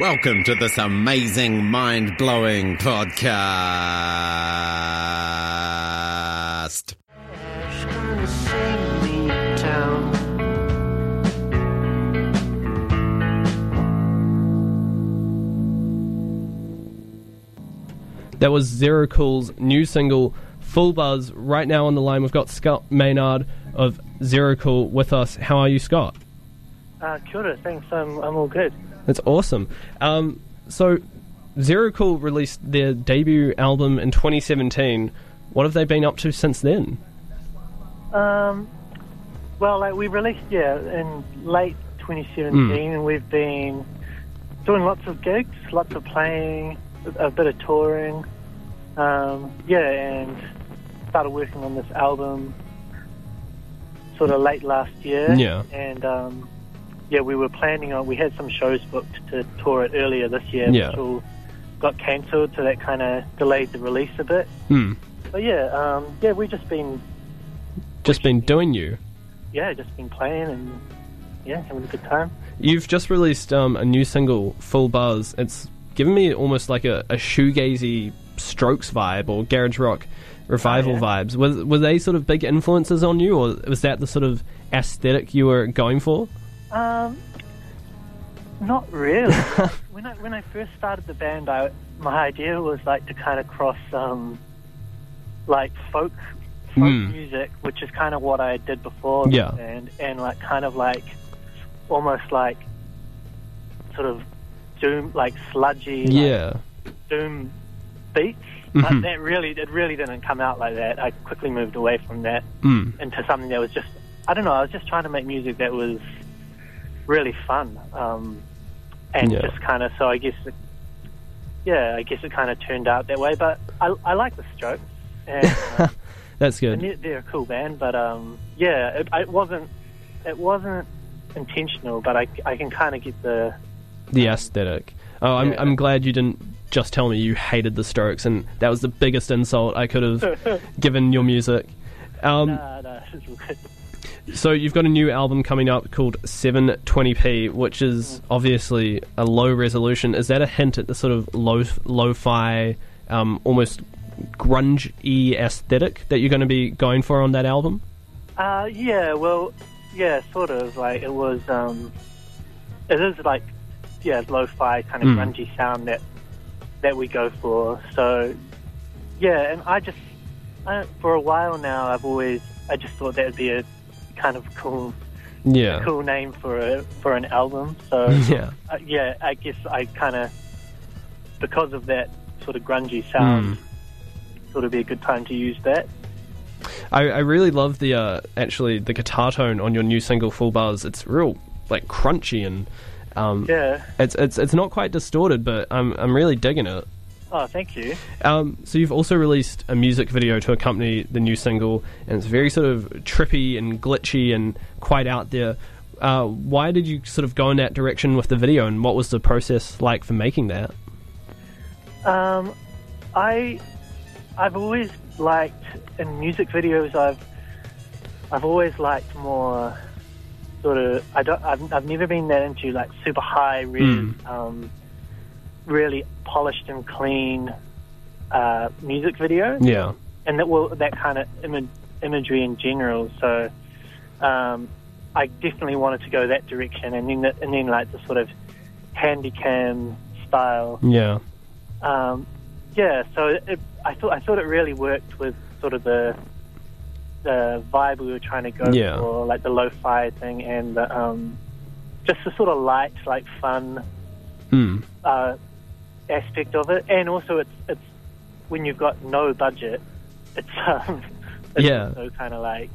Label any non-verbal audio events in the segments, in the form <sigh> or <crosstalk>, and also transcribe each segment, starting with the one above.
Welcome to this amazing, mind blowing podcast. gonna sing me down. That was Zero Cool's new single, Full Buzz. Right now on the line, we've got Scott Maynard of Zero Cool with us. How are you, Scott? Uh, kia ora, thanks. I'm, I'm all good. That's awesome. Um, so, Zero Cool released their debut album in 2017. What have they been up to since then? Um, well, like we released, yeah, in late 2017, and we've been doing lots of gigs, lots of playing, a, a bit of touring. Um, yeah, and started working on this album sort of late last year. Yeah. And um, yeah, we were planning on, we had some shows booked to tour it earlier this year, Yeah. which all got cancelled, so that kind of delayed the release a bit. Hmm. But yeah, um, yeah, we've just been Just been doing you. yeah, just been playing and yeah, having a good time. You've just released um, a new single, Full Buzz. It's given me almost like a, a shoegazy Strokes vibe or garage rock revival Oh, yeah. vibes. Were, were they sort of big influences on you, or was that the sort of aesthetic you were going for? Um, not really. <laughs> when I when I first started the band, I my idea was like to kind of cross um, like folk folk Hmm. music, which is kind of what I did before the Yeah. band, and like kind of like almost like sort of doom like sludgy like, Yeah. doom beats. Mhm. But that really it really didn't come out like that. I quickly moved away from that. Mm. into something that was just I don't know. I was just trying to make music that was really fun, um, and Yeah. just kind of so I guess it, yeah, I guess it kind of turned out that way. But I, I like the Strokes, and, <laughs> uh, That's good. they're, they're a cool band. But um, yeah, it, it wasn't it wasn't intentional, but I, I can kind of get the The aesthetic. Oh, I'm, Yeah. I'm glad you didn't just tell me you hated the Strokes, and that was the biggest insult I could have <laughs> given your music. Um, <laughs> all good. So you've got a new album coming up called 720p, which is obviously a low resolution. Is that a hint at the sort of low lo-fi, um, almost grunge-y aesthetic that you're going to be going for on that album? Uh, yeah, well, yeah, sort of. Like it was, um, it is like, yeah, lo-fi kind of Mm. grungy sound that that we go for. So, yeah, and I just, I, for a while now, I've always, I just thought that would be a kind of cool, Yeah. cool name for a for an album. So, <laughs> Yeah. uh, yeah, I guess I kind of, because of that sort of grungy sound, thought it'd be a good time to use that. I, I really love the uh, actually the guitar tone on your new single Full Buzz. It's real like crunchy and um, Yeah. it's it's it's not quite distorted, but I'm I'm really digging it. Oh, thank you. Um, so you've also released a music video to accompany the new single, and it's very sort of trippy and glitchy and quite out there. Uh, why did you sort of go in that direction with the video, and what was the process like for making that? Um, I I've always liked in music videos. I've I've always liked more sort of. I don't. I've, I've never been that into like super high, res, um, really polished and clean uh, music video. Yeah, and that well that kind of Im- imagery in general. So um, I definitely wanted to go that direction, and then the, and then like the sort of handycam style yeah, um, yeah, so it, I thought I thought it really worked with sort of the the vibe we were trying to go Yeah. for, like the lo-fi thing, and the, um, just the sort of light, like fun Hmm. uh, aspect of it. And also, it's it's when you've got no budget, it's <laughs> um, it's Yeah. also kind of like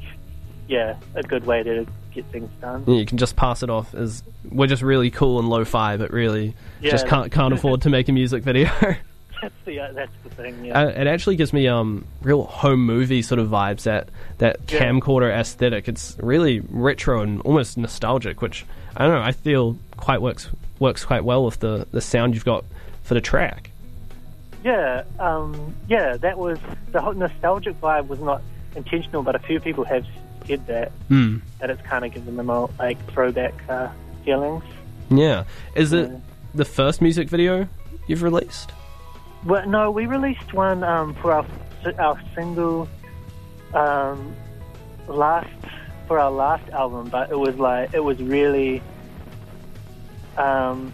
yeah, a good way to get things done. Yeah, you can just pass it off as we're just really cool and lo-fi, but really just can't can't <laughs> afford to make a music video. <laughs> That's the uh, that's the thing. Yeah. Uh, it actually gives me um real home movie sort of vibes that that Yeah. camcorder aesthetic. It's really retro and almost nostalgic, which I don't know. I feel quite works works quite well with the the sound you've got for the track. Yeah, um, yeah, that was the whole nostalgic vibe was not intentional, but a few people have said that Hmm. that it's kind of given them all like throwback uh, feelings. Yeah. Is it the first music video you've released? Well, no, we released one um, for our our single um, last for our last album, but it was like it was really um,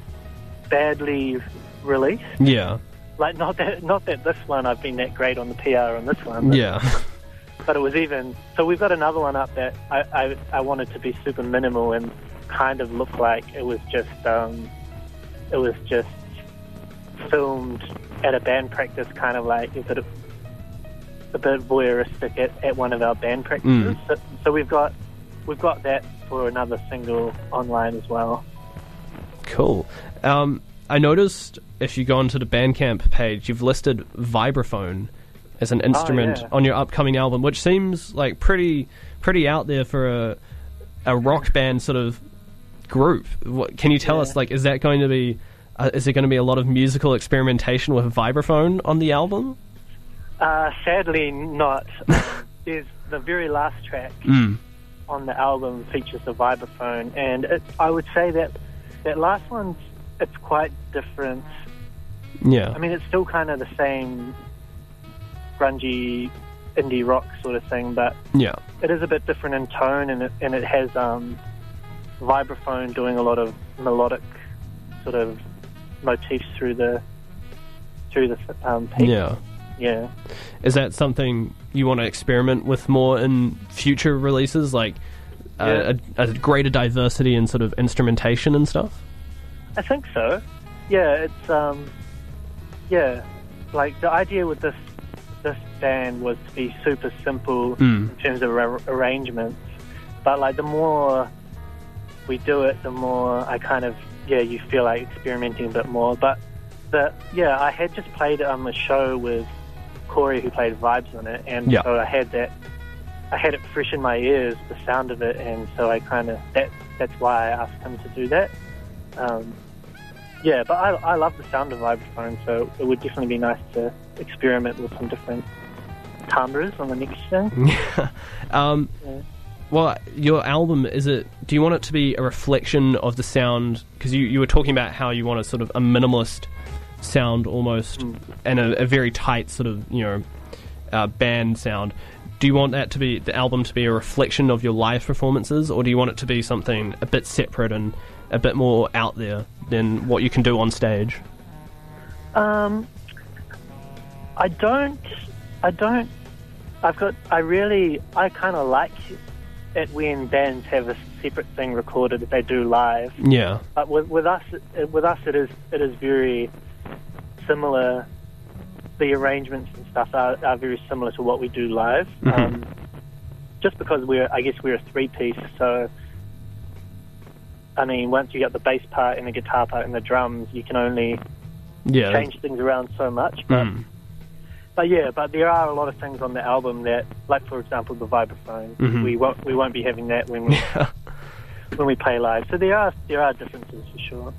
badly released. Yeah. Like not that not that this one I've been that great on the PR on this one, but, Yeah. <laughs> but it was even. So we've got another one up that I, I I wanted to be super minimal and kind of look like it was just um, it was just filmed at a band practice, kind of like a bit of, a bit voyeuristic at, at one of our band practices. So, so we've got we've got that for another single online as well. Cool. Um, I noticed if you go onto the Bandcamp page, you've listed vibraphone as an instrument yeah. on your upcoming album, which seems like pretty pretty out there for a a rock band sort of group. What, can you tell Yeah. us like is that going to be uh, is there going to be a lot of musical experimentation with vibraphone on the album? Uh, sadly, not. Um, <laughs> There's the very last track Mm. on the album features the vibraphone, and it, I would say that that last one's it's quite different. Yeah. I mean, it's still kind of the same grungy indie rock sort of thing, but yeah. it is a bit different in tone, and it and it has um, vibraphone doing a lot of melodic sort of motifs through the through the um, piece. Yeah. yeah. Is that something you want to experiment with more in future releases, like uh, a, a greater diversity in sort of instrumentation and stuff? I think so. Yeah, it's um, yeah, like the idea with this this band was to be super simple Mm. in terms of ar- arrangements, but like the more we do it, the more I kind of yeah, you feel like experimenting a bit more. But the yeah, I had just played um, a show with Corey who played vibes on it, and Yeah. so I had that. I had it fresh in my ears, the sound of it, and so I kind of that. That's why I asked him to do that. Um, yeah, but I, I love the sound of vibraphone, so it would definitely be nice to experiment with some different timbres on the next thing. <laughs> um, Yeah. well, your album is it? Do you want it to be a reflection of the sound? Because you, you were talking about how you want a sort of a minimalist sound almost, Mm. and a, a very tight sort of you know uh, band sound. Do you want that to be the album to be a reflection of your live performances, or do you want it to be something a bit separate and a bit more out there than what you can do on stage? Um, I don't. I don't. I've got. I really. I kind of like it when bands have a separate thing recorded that they do live. Yeah, But with, with us, with us, it is. It is very similar. The arrangements and stuff are, are very similar to what we do live. Mhm. Um, just because we're, I guess we're a three piece, so. I mean, once you get the bass part and the guitar part and the drums, you can only yeah. change things around so much. But, Mm. but yeah, but there are a lot of things on the album that, like for example, the vibraphone. Mhm. We won't we won't be having that when we <laughs> when we play live. So there are there are differences for sure.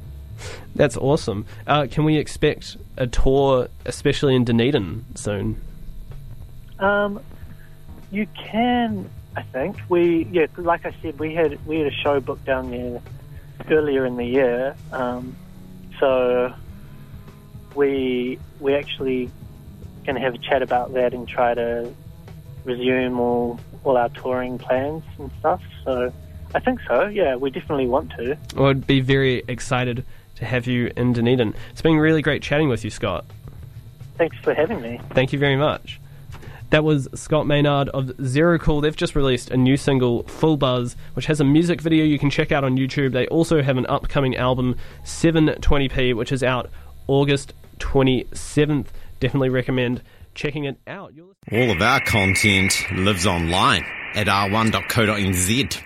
That's awesome. Uh, can we expect a tour, especially in Dunedin, soon? Um, you can, I think. We yeah, like I said, we had we had a show booked down there earlier in the year. Um, so we we actually can have a chat about that and try to resume all all our touring plans and stuff. So I think so. Yeah, we definitely want to. I'd be very excited to have you in Dunedin. It's been really great chatting with you, Scott. Thanks for having me. Thank you very much. That was Scott Maynard of Zero Cool. They've just released a new single, Full Buzz, which has a music video you can check out on YouTube. They also have an upcoming album, 720p, which is out August 27th. Definitely recommend checking it out. All of our content lives online at r1.co.nz.